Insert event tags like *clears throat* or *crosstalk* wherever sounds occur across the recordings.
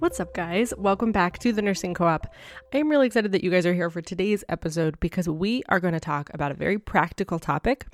What's up, guys? Welcome back to the Nursing Co op. I am really excited that you guys are here for today's episode because we are going to talk about a very practical topic.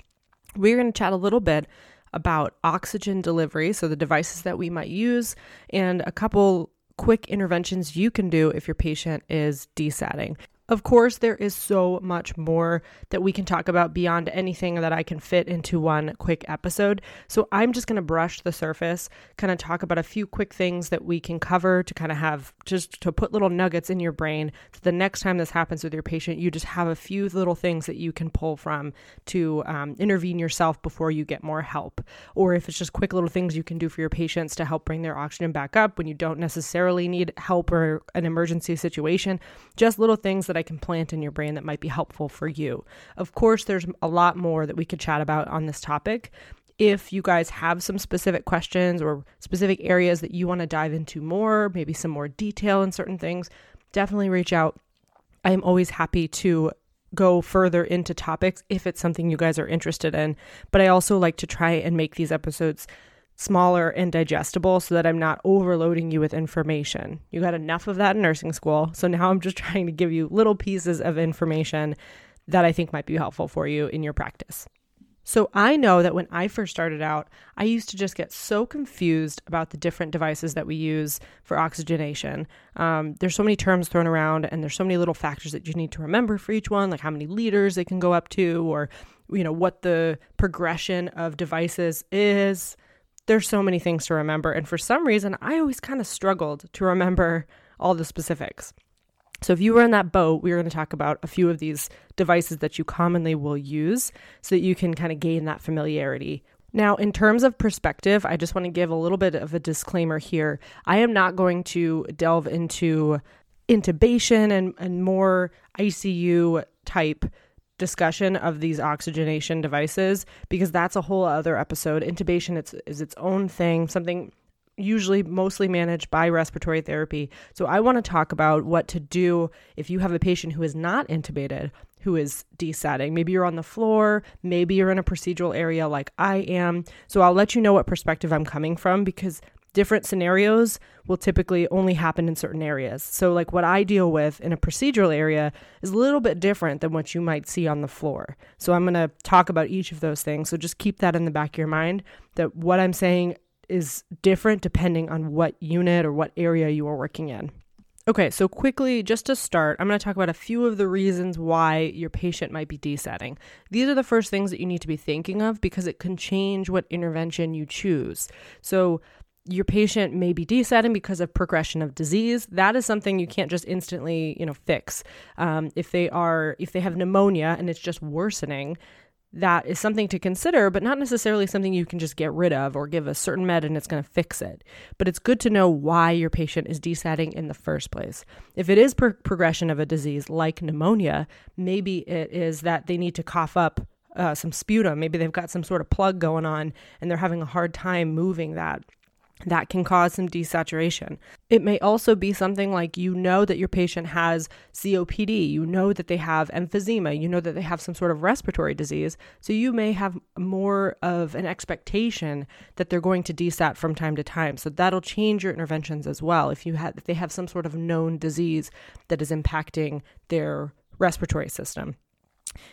We're going to chat a little bit about oxygen delivery, so the devices that we might use, and a couple quick interventions you can do if your patient is desatting. Of course, there is so much more that we can talk about beyond anything that I can fit into one quick episode. So I'm just going to brush the surface, kind of talk about a few quick things that we can cover to kind of have just to put little nuggets in your brain. So the next time this happens with your patient, you just have a few little things that you can pull from to um, intervene yourself before you get more help. Or if it's just quick little things you can do for your patients to help bring their oxygen back up when you don't necessarily need help or an emergency situation, just little things that I can plant in your brain that might be helpful for you. Of course, there's a lot more that we could chat about on this topic. If you guys have some specific questions or specific areas that you want to dive into more, maybe some more detail in certain things, definitely reach out. I am always happy to go further into topics if it's something you guys are interested in. But I also like to try and make these episodes smaller and digestible so that I'm not overloading you with information. You got enough of that in nursing school. So now I'm just *laughs* trying to give you little pieces of information that I think might be helpful for you in your practice. So I know that when I first started out, I used to just get so confused about the different devices that we use for oxygenation. Um, there's so many terms thrown around, and there's so many little factors that you need to remember for each one, like how many liters it can go up to, or you know what the progression of devices is there's so many things to remember. And for some reason, I always kind of struggled to remember all the specifics. So, if you were in that boat, we are going to talk about a few of these devices that you commonly will use so that you can kind of gain that familiarity. Now, in terms of perspective, I just want to give a little bit of a disclaimer here. I am not going to delve into intubation and, and more ICU type discussion of these oxygenation devices because that's a whole other episode. Intubation it's, is its own thing, something usually mostly managed by respiratory therapy. So I want to talk about what to do if you have a patient who is not intubated, who is desatting. Maybe you're on the floor, maybe you're in a procedural area like I am. So I'll let you know what perspective I'm coming from because different scenarios will typically only happen in certain areas. So, like what I deal with in a procedural area is a little bit different than what you might see on the floor. So, I'm going to talk about each of those things. So, just keep that in the back of your mind that what I'm saying is different depending on what unit or what area you are working in. Okay, so quickly, just to start, I'm going to talk about a few of the reasons why your patient might be desatting. These are the first things that you need to be thinking of because it can change what intervention you choose. So, your patient may be desatting because of progression of disease. That is something you can't just instantly, you know, fix. Um, if they are, if they have pneumonia and it's just worsening, that is something to consider, but not necessarily something you can just get rid of or give a certain med and it's going to fix it. But it's good to know why your patient is desatting in the first place. If it is pro- progression of a disease like pneumonia, maybe it is that they need to cough up uh, some sputum. Maybe they've got some sort of plug going on and they're having a hard time moving that that can cause some desaturation. It may also be something like you know that your patient has COPD, you know that they have emphysema, you know that they have some sort of respiratory disease. So you may have more of an expectation that they're going to desat from time to time. So that'll change your interventions as well if you have if they have some sort of known disease that is impacting their respiratory system.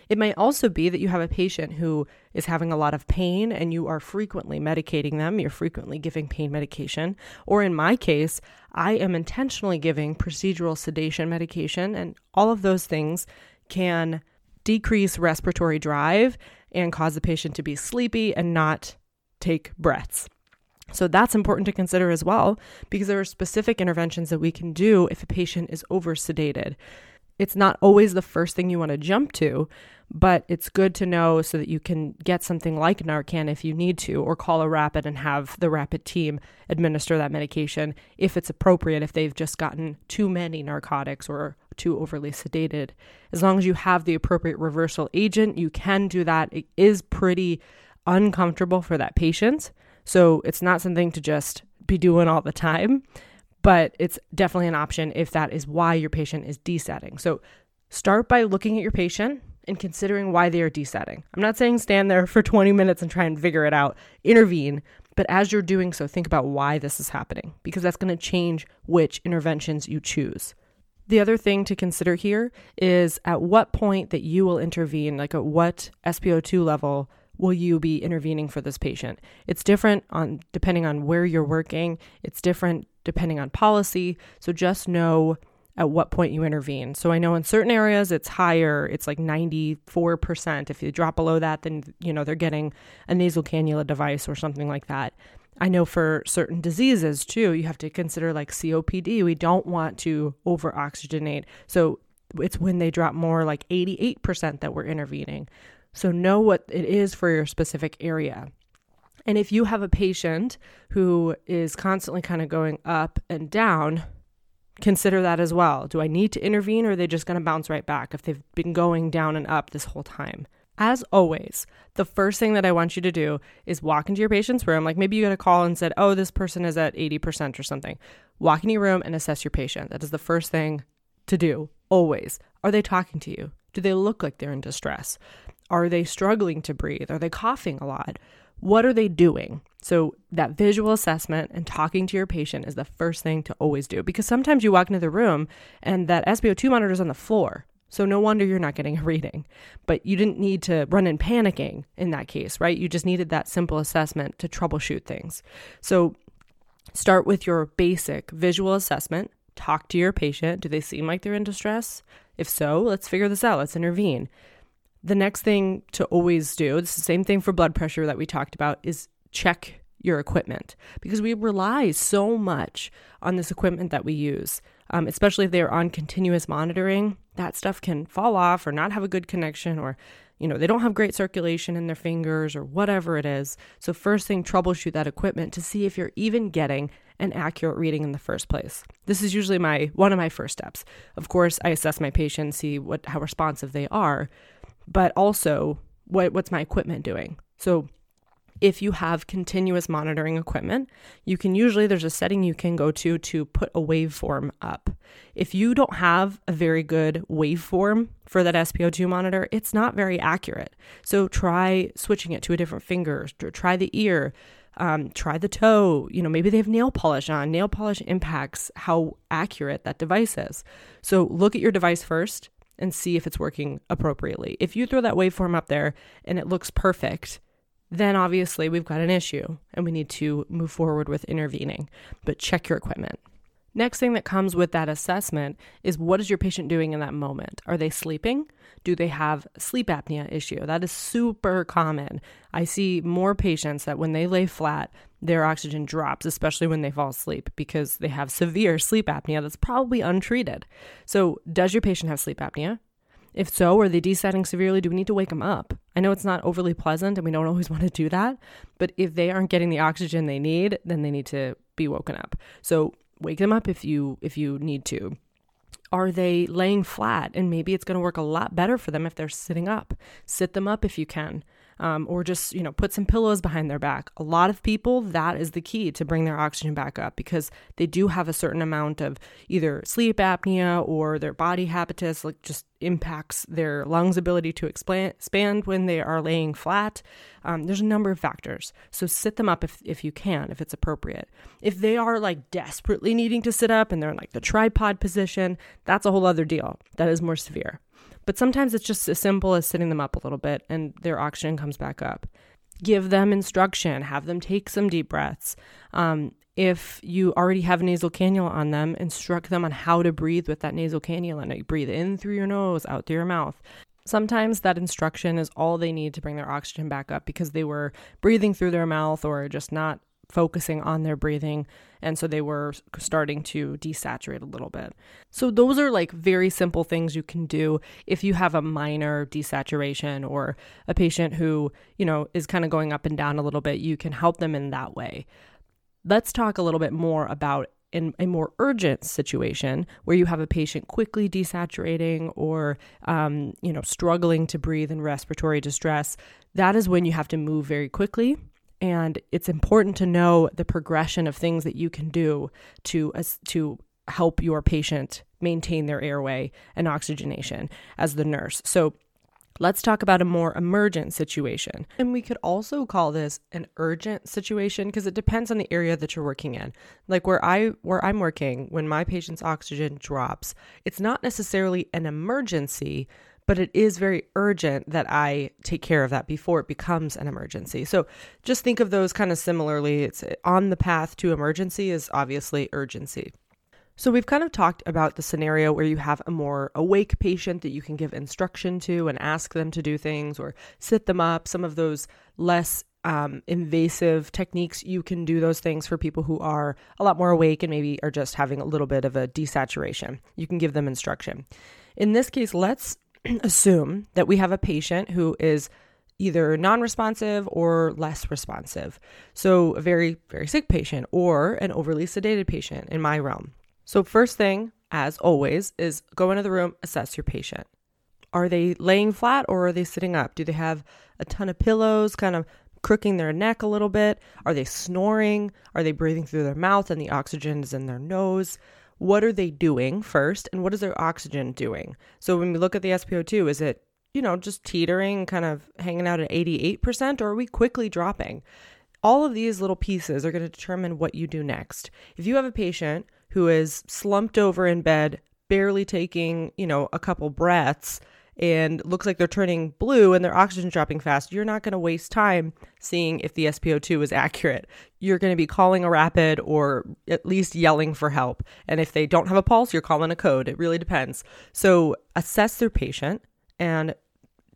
It may also be that you have a patient who is having a lot of pain and you are frequently medicating them, you're frequently giving pain medication. Or in my case, I am intentionally giving procedural sedation medication, and all of those things can decrease respiratory drive and cause the patient to be sleepy and not take breaths. So that's important to consider as well because there are specific interventions that we can do if a patient is over sedated. It's not always the first thing you want to jump to, but it's good to know so that you can get something like Narcan if you need to, or call a rapid and have the rapid team administer that medication if it's appropriate, if they've just gotten too many narcotics or too overly sedated. As long as you have the appropriate reversal agent, you can do that. It is pretty uncomfortable for that patient. So it's not something to just be doing all the time, but it's definitely an option if that is why your patient is desatting. So start by looking at your patient and considering why they are desatting. I'm not saying stand there *laughs* for 20 minutes and try and figure it out, intervene, but as you're doing so, think about why this is happening because that's going to change which interventions you choose. The other thing to consider here is at what point that you will intervene, like at what SpO2 level will you be intervening for this patient? It's different on depending on where you're working. It's different depending on policy. So just know at what point you intervene. So I know in certain areas it's higher, it's like 94%. If you drop below that, then you know they're getting a nasal cannula device or something like that. I know for certain diseases too, you have to consider like COPD. We don't want to over oxygenate. So it's when they drop more like 88% that we're intervening. So know what it is for your specific area. And if you have a patient who is constantly kind of going up and down, consider that as well. Do I need to intervene or are they just going to bounce right back if they've been going down and up this whole time? As always, the first thing that I want you to do is walk into your patient's room. Like maybe you got a call and said, oh, this person is at 80% or something. Walk in your room and assess your patient. That is the first thing to do, always. Are they talking to you? Do they look like they're in distress? Are they struggling to breathe? Are they coughing a lot? What are they doing? So, that visual assessment and talking to your patient is the first thing to always do because sometimes you walk into the room and that SpO2 monitor is on the floor. So, no wonder you're not getting a reading. But you didn't need to run in panicking in that case, right? You just needed that simple assessment to troubleshoot things. So, start with your basic visual assessment. Talk to your patient. Do they seem like they're in distress? If so, let's figure this out. Let's intervene. The next thing to always do, it's the same thing for blood pressure that we talked about, is check your equipment because we rely so much on this equipment that we use, um, especially if they're on continuous monitoring. That stuff can fall off or not have a good connection or you know, they don't have great circulation in their fingers or whatever it is. So, first thing, troubleshoot that equipment to see if you're even getting an accurate reading in the first place. This is usually my one of my first steps. Of course, I assess my patients, see what how responsive they are, but also what what's my equipment doing? So if you have continuous monitoring equipment, you can usually there's a setting you can go to to put a waveform up. If you don't have a very good waveform for that SpO2 monitor, it's not very accurate. So try switching it to a different finger, try the ear, um, try the toe. You know, maybe they have nail polish on. Nail polish impacts how accurate that device is. So look at your device first and see if it's working appropriately. If you throw that waveform up there and it looks perfect, then obviously we've got an issue and we need to move forward with intervening. But check your equipment. Next thing that comes with that assessment is what is your patient doing in that moment? Are they sleeping? Do they have sleep apnea issue? That is super common. I see more patients that when they lay flat, their oxygen drops, especially when they fall asleep because they have severe sleep apnea that's probably untreated. So, does your patient have sleep apnea? If so, are they desatting severely? Do we need to wake them up? I know it's not overly pleasant and we don't *laughs* always want to do that, but if they aren't getting the oxygen they need, then they need to be woken up. So wake them up if you if you need to. Are they laying flat? And maybe it's going to work a lot better for them if they're sitting up. Sit them up if you can um, or just, you know, put some pillows behind their back. A lot of people, that is the key to bring their oxygen back up because they do have a certain amount of either sleep apnea or their body habitus, like just impacts their lungs' ability to expand when they are laying flat. Um, there's a number of factors. So sit them up if, if you can, if it's appropriate. If they are like desperately needing to sit up and they're in like the tripod position, that's a whole other deal. That is more severe. But sometimes it's just as simple as sitting them up a little bit and their oxygen comes back up. Give them instruction, have them take some deep breaths. Um, if you already have nasal cannula on them, instruct them on how to breathe with that nasal cannula. And you breathe in through your nose, out through your mouth. Sometimes that instruction is all they need to bring their oxygen back up because they were breathing through their mouth or just not focusing on their breathing. And so they were starting to desaturate a little bit. So, those are like very simple things you can do if you have a minor desaturation or a patient who, you know, is kind of going up and down a little bit. You can help them in that way. Let's talk a little bit more about in a more urgent situation where you have a patient quickly desaturating or um, you know struggling to breathe in respiratory distress that is when you have to move very quickly and it's important to know the progression of things that you can do to uh, to help your patient maintain their airway and oxygenation as the nurse. So Let's talk about a more emergent situation. And we could also call this an urgent situation because it depends on the area that you're working in. Like where I where I'm working, when my patient's oxygen drops, it's not necessarily an emergency, but it is very urgent that I take care of that before it becomes an emergency. So just think of those kind of similarly. It's eh, on the path to emergency is obviously urgency. So we've kind of talked about the scenario where you have a more awake patient that you can give instruction to and ask them to do things or sit them up. Some of those less um, invasive techniques, you can do those things for people who are a lot more awake and maybe are just having a little bit of a desaturation. You can give them instruction. In this case, let's *clears throat* assume that we have a patient who is either non responsive or less responsive. So, a very, very sick patient or an overly sedated patient in my realm. So, first thing, as always, is go into the room, assess your patient. Are they laying flat or are they sitting up? Do they have a ton of pillows, kind of crooking their neck a little bit? Are they snoring? Are they breathing through their mouth and the oxygen is in their nose? what are they doing first and what is their oxygen doing? So when we look at the SpO2, is it, you know, just teetering, kind of hanging out at 88%, or are we quickly dropping? All of these little pieces are going to determine what you do next. If you have a patient who is slumped over in bed, barely taking, you know, a couple breaths, and looks like they're turning blue and their oxygen dropping fast, you're not going to waste time seeing if the SpO2 is accurate. You're going to be calling a rapid or at least yelling for help. And if they don't have a pulse, you're calling a code. It really depends. So assess their patient and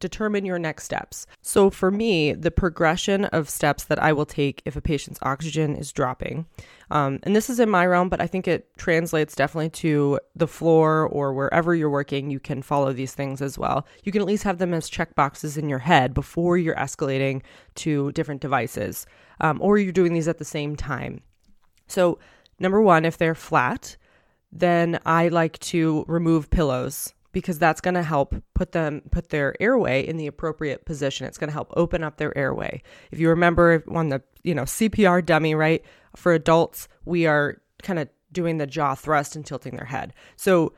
determine your next steps. So, for me, the progression of steps that I will take if a patient's oxygen is dropping, um, and this is in my realm, but I think it translates definitely to the floor or wherever you're working. You can follow these things as well. You can at least have them as check boxes in your head before you're escalating to different devices, um, or you're doing these at the same time. So, number one, if they're flat, then I like to remove pillows because that's going to help put them put their airway in the appropriate position. It's going to help open up their airway. If you remember on the, you know, CPR dummy, right? For adults, we are kind of doing the jaw thrust and tilting their head. So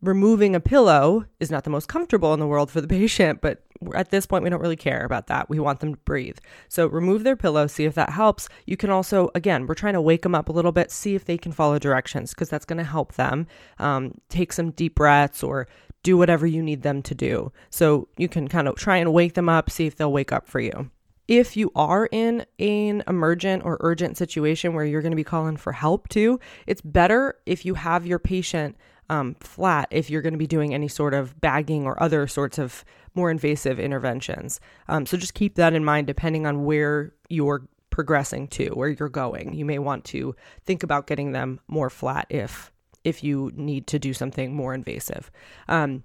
removing a pillow is not the most comfortable in the world for the *laughs* patient, but at this point, we don't really care about that. We want them to breathe. So remove their pillow, see if that helps. You can also, again, we're trying to wake them up a little bit, see if they can follow directions because that's going to help them um, take some deep breaths or do whatever you need them to do. So you can kind of try and wake them up, see if they'll wake up for you. If you are in an emergent or urgent situation where you're going to be calling for help too, it's better if you have your patient um, flat if you're going to be doing any sort of bagging or other sorts of more invasive interventions. Um, so just keep that in mind depending on where you're progressing to, where you're going. You may want to think about getting them more flat if if you need to do something more invasive. Um,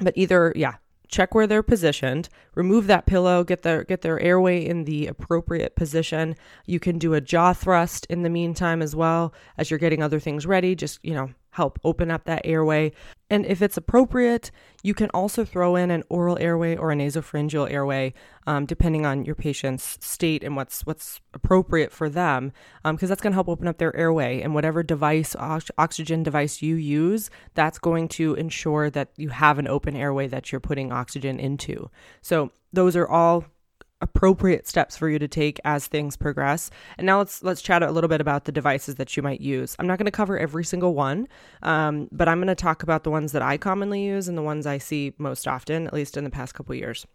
but either, yeah, check where they're positioned, remove that pillow, get their get their airway in the appropriate position. You can do a jaw thrust in the meantime as well as you're getting other things ready. Just, you know, help open up that airway. And if it's appropriate, you can also throw in an oral airway or a nasopharyngeal airway, um, depending on your patient's state and what's what's appropriate for them, because um, that's going to help open up their airway. And whatever device, oxygen device you use, that's going to ensure that you have an open airway that you're putting oxygen into. So those are all appropriate steps for you to take as things progress. And now let's let's chat a little bit about the devices that you might use. I'm not going to cover every single one, um, but I'm going to talk about the ones that I commonly use and the ones I see most often, at least in the past couple years.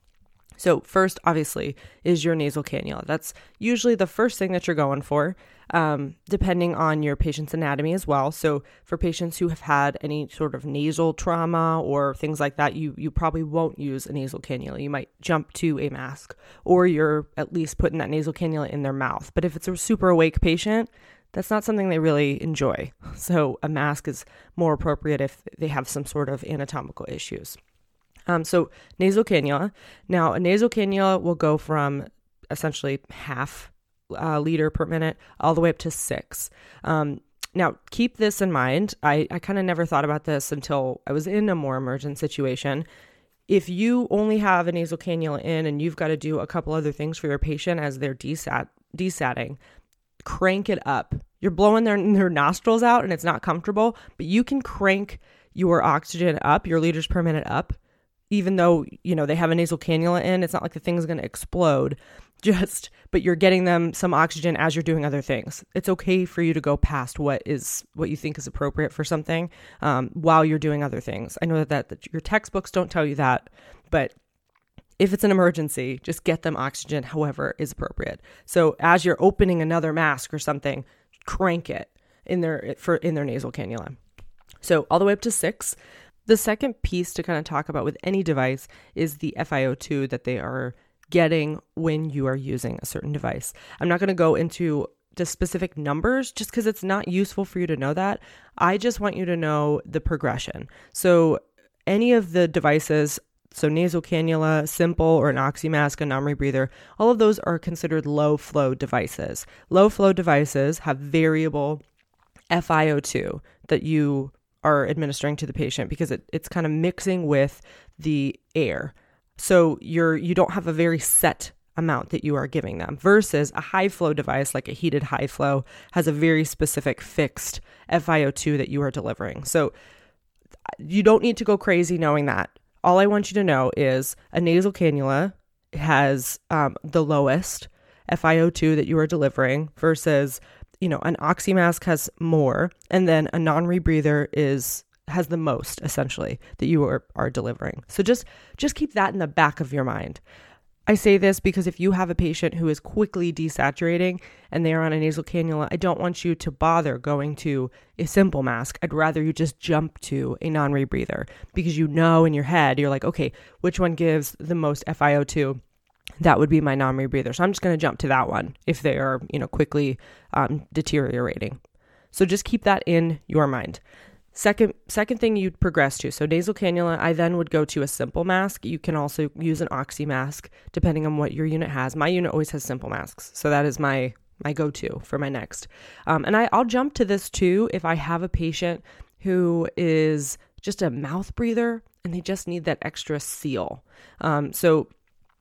So, first, obviously, is your nasal cannula. That's usually the first thing that you're going for, um, depending on your patient's anatomy as well. So, for patients who have had any sort of nasal trauma or things like that, you, you probably won't use a nasal cannula. You might jump to a mask, or you're at least putting that nasal cannula in their mouth. But if it's a super awake patient, that's not something they really enjoy. *laughs* So, a mask is more appropriate if they have some sort of anatomical issues. Um, so nasal cannula. Now, a nasal cannula will go from essentially half uh, liter per minute all the way up to six. Um, now, keep this in mind. I, I kind of never thought about this until I was in a more emergent situation. If you only have a nasal cannula in and you've got to do a couple other things for your patient as they're desat, desatting, crank it up. You're blowing their, their nostrils out and it's not comfortable, but you can crank your oxygen up, your liters per minute up even though you know they have a nasal cannula in it's not like the thing's going to explode *laughs* just but you're getting them some oxygen as you're doing other things. It's okay for you to go past what is what you think is appropriate for something um, while you're doing other things. I know that, that, that your textbooks don't tell you that but if it's an emergency just get them oxygen however is appropriate. So as you're opening another mask or something crank it in their for in their nasal cannula. So all the way up to six the second piece to kind of talk about with any device is the FiO2 that they are getting when you are using a certain device. I'm not going to go into the specific numbers just because it's not useful for you to know that. I just want you to know the progression. So, any of the devices, so nasal cannula, simple, or an oxymask, a non rebreather, all of those are considered low flow devices. Low flow devices have variable FiO2 that you are administering to the patient because it, it's kind of mixing with the air. So you're you don't have a very set amount that you are giving them versus a high flow device like a heated high flow has a very specific fixed FiO2 that you are delivering. So you don't need to go crazy knowing that. All I want you to know is a nasal cannula has um, the lowest FiO2 that you are delivering versus you know, an oxy mask has more, and then a non-rebreather is has the most essentially that you are, are delivering. So just just keep that in the back of your mind. I say this because if you have a patient who is quickly desaturating and they are on a nasal cannula, I don't want you to bother going to a simple mask. I'd rather you just jump to a non rebreather because you know in your head, you're like, okay, which one gives the most FiO2? That would be my non-rebreather. So I'm just going to jump to that one if they are, you know, quickly um, deteriorating. So just keep that in your mind. Second, second thing you'd progress to. So nasal cannula, I then would go to a simple mask. You can also use an oxy mask depending on what your unit has. My unit always has simple masks, so that is my my go-to for my next. Um, and I, I'll jump to this too if I have a patient who is just a mouth breather and they just need that extra seal. Um, so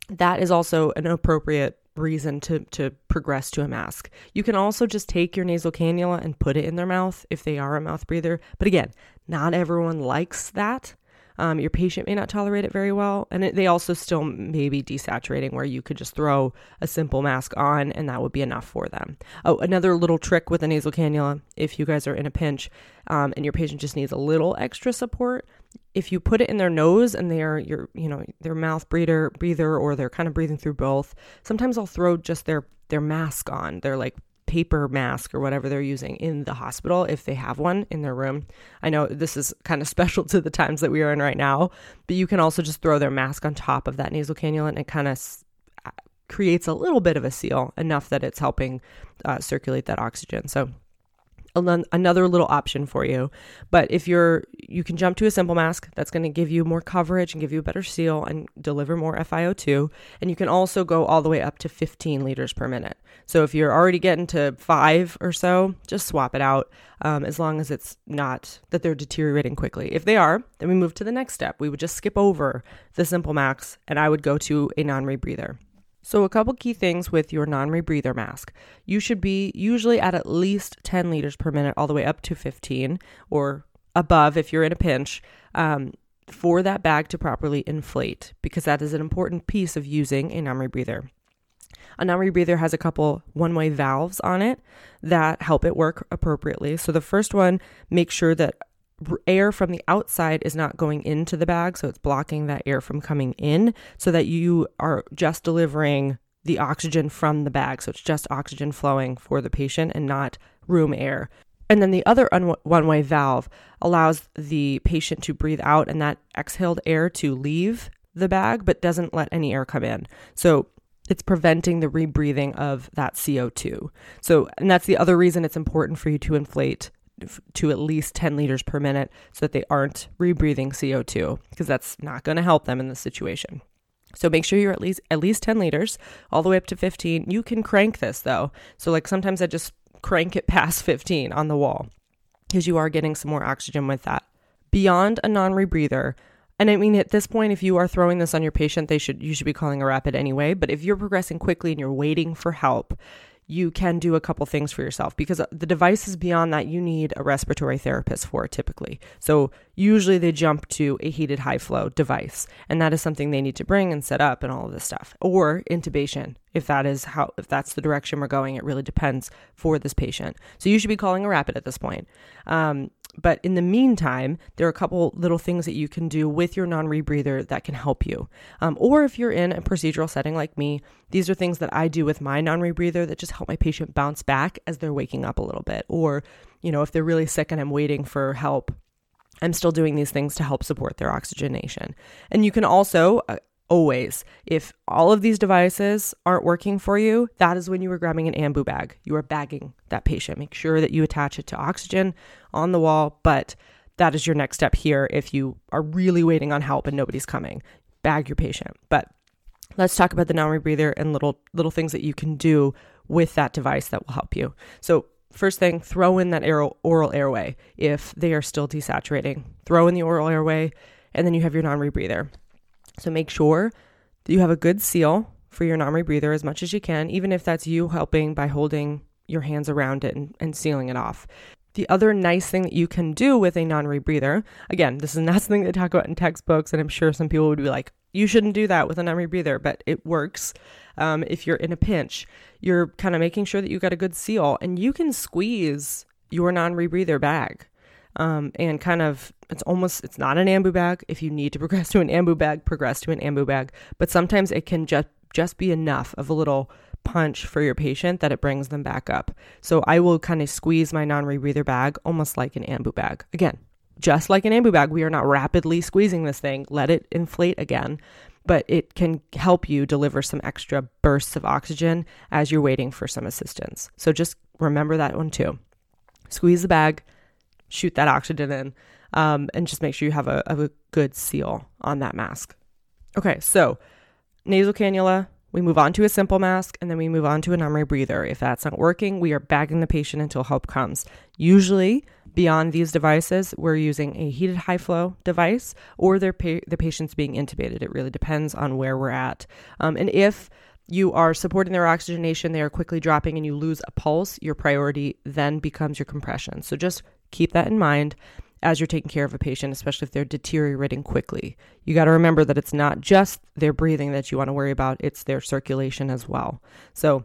that is also an appropriate reason to to progress to a mask. You can also just take your nasal cannula and put it in their mouth if they are a mouth breather. But again, not everyone likes that. Um, your patient may not tolerate it very well, and it, they also still may be desaturating where you could just throw a simple mask on and that would be enough for them. Oh, another little trick with a nasal cannula, if you guys are in a pinch um, and your patient just needs a little extra support, if you put it in their nose and they are your you know their mouth breather breather or they're kind of breathing through both sometimes i'll throw just their their mask on their like paper mask or whatever they're using in the hospital if they have one in their room. I know this is kind of *laughs* special to the times that we are in right now but you can also just throw their mask on top of that nasal cannula and it kind of uh, creates a little bit of a seal enough that it's helping uh, circulate that oxygen. So another little option for you. But if you're, you can jump to a simple mask that's going to give you more coverage and give you a better seal and deliver more FiO2. And you can also go all the way up to 15 liters per minute. So if you're already getting to five or so, just swap it out um, as long as it's not that they're deteriorating quickly. If they are, then we move to the next step. We would just skip over the simple max and I would go to a non rebreather. So, a couple key things with your non rebreather mask. You should be usually at at least 10 liters per minute, all the way up to 15 or above if you're in a pinch, um, for that bag to properly inflate, because that is an important piece of using a non rebreather. A non rebreather has a couple one way valves on it that help it work appropriately. So, the first one, make sure that air from the outside is not going into the bag, so it's blocking that air from coming in, so that you are just delivering the oxygen from the bag. So it's just oxygen flowing for the patient and not room air. And then the other un- one way valve allows the patient to breathe out and that exhaled air to leave the bag, but doesn't let any air come in. So it's preventing the rebreathing of that CO2. So, and that's the other reason it's important for you to inflate to at least 10 liters per minute so that they aren't rebreathing CO2 because that's not going to help them in this situation. So make sure you're at least at least 10 liters all the way up to 15. You can crank this though. So like sometimes I just crank it *laughs* past 15 on the wall because you are getting some more oxygen with that. Beyond a non-rebreather, and I mean, at this point, if you are throwing this on your patient, they should you should be calling a rapid anyway. But if you're progressing quickly and you're waiting for help, you can do a couple things for yourself because the devices beyond that you need a respiratory therapist for typically. So usually they jump to a heated high flow device and that is something they need to bring and set up and all of this stuff or intubation if that is how if that's the direction we're going it really depends for this patient. So you should be calling a rapid at this point. Um, but in the meantime, there are a couple little things that you can do with your non rebreather that can help you. Um, or if you're in a procedural setting like me, these are things that I do with my non rebreather that just help my patient bounce back as they're waking up a little bit. Or, you know, if they're really sick and I'm waiting for help, I'm still doing these things to help support their oxygenation. And you can also, uh, always. If all of these devices aren't working for you, that is when you are grabbing an ambu bag. You are bagging that patient. Make sure that you attach it to oxygen on the wall, but that is your next step here if you are really waiting on help and nobody's coming. Bag your patient. But let's talk about the non-rebreather and little little things that you can do with that device that will help you. So first thing, throw in that oral airway if they are still desaturating. Throw in the oral airway, and then you have your non-rebreather. So make sure that you have a good seal for your non rebreather as much as you can, even if that's you helping by holding your hands around it and, and sealing it off. The other nice thing that you can do with a non rebreather, again, this is not *laughs* something they talk about in textbooks, and I'm sure some people would be like, you shouldn't do that with a non rebreather, but it works. Um, if you're in a pinch, you're kind of making sure that you got a good seal, and you can squeeze your non rebreather bag um, and kind of it's almost it's not an ambu bag. If you need to *laughs* progress to an ambu bag progress to an ambu bag. But sometimes it can just just be enough of a little punch for your patient that it brings them back up. So i will kind of squeeze my non-rebreather bag almost like an ambu bag. Again just like an ambu bag. We are not rapidly squeezing this thing. Let it inflate again. But it can help you deliver some extra bursts of oxygen as you're waiting for some assistance. So just remember that one too. Squeeze the bag shoot that oxygen in um, and just make sure you have a, a good seal on that mask. Okay, so nasal cannula, we move on to a simple mask and then we move on to a non rebreather. If that's not working, we are bagging the patient until help comes. Usually, beyond these devices, we're using a heated high flow device or pa- the patient's being intubated. It really depends on where we're at. Um, and if you are supporting their oxygenation, they are quickly dropping, and you lose a pulse, your priority then becomes your compression. So just Keep that in mind as you're taking care of a patient, especially if they're deteriorating quickly. You got to remember that it's not just their breathing that you want to worry about, it's their circulation as well. So,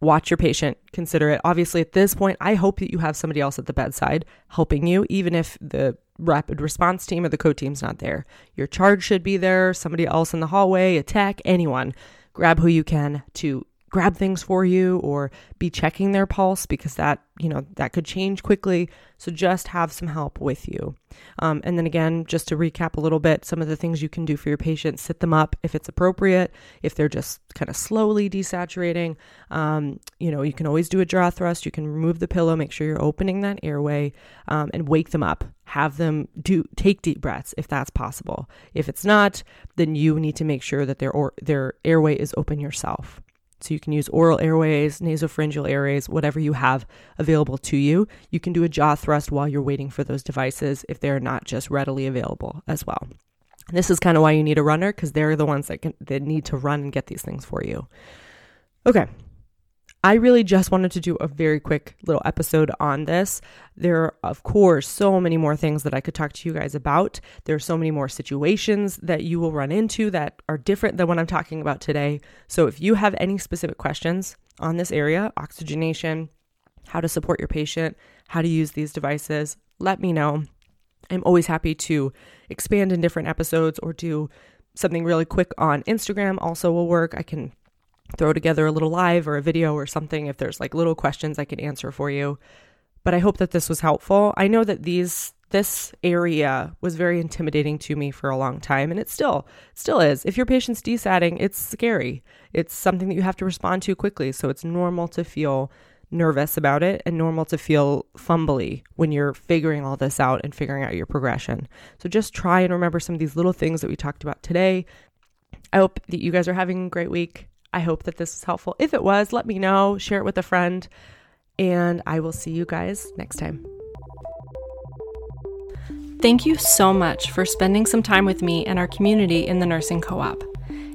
watch your patient, consider it. Obviously, at this point, I hope that you have somebody else at the bedside helping you, even if the rapid response team or the co team's not there. Your charge should be there, somebody else in the hallway, a tech, anyone. Grab who you can to grab things for you or be checking their pulse because that, you know, that could change quickly. So just have some help with you. Um, and then again, just to recap a little bit, some of the things you can do for your patient sit them up if it's appropriate, if they're just kind of slowly desaturating. Um, you know, you can always do a jaw thrust. You can remove the pillow, make sure you're opening that airway, um, and wake them up. Have them do take deep breaths if that's possible. If it's not, then you need to make sure that their or their airway is open yourself. So you can use oral airways, nasopharyngeal airways, whatever you have available to you. You can do a jaw thrust while you're waiting for those devices if they're not just readily available as well. This is kind of why you need a runner because they're the ones that can that need to run and get these things for you. Okay, I really just wanted to do a very quick little episode on this. There are, of course, so many more things that I could talk to you guys about. There are so many more situations that you will run into that are different than what I'm talking about today. So if you have any specific questions on this area, oxygenation, how to support your patient, how to use these devices, let me know. I'm always happy to expand in different episodes or do something really quick on Instagram also will work. I can throw together a little live or a video or something if there's like little questions I can answer for you. But I hope that this was helpful. I know that these this area was very intimidating to me for a long time and it still still is. If your patient's desatting, it's scary. It's something that you have to respond to quickly, so it's normal to feel nervous about it and normal to feel fumbly when you're figuring all this out and figuring out your progression. So just try and remember some of these little things that we talked about today. I hope that you guys are having a great week. I hope that this was helpful. If it was, let me know, share it with a friend, and I will see you guys next time. Thank you so much for spending some time with me and our community in the Nursing Co op.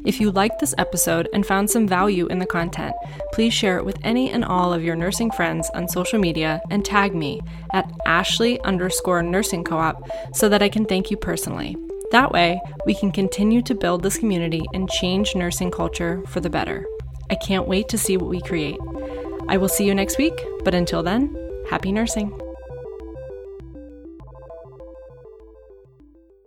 If you liked this episode and found some value in the content, please share it with any and all of your nursing friends on social media and tag me at Ashley underscore nursing co op so that I can thank you personally. That way, we can continue to build this community and change nursing culture for the better. I can't wait to see what we create. I will see you next week, but until then, happy nursing.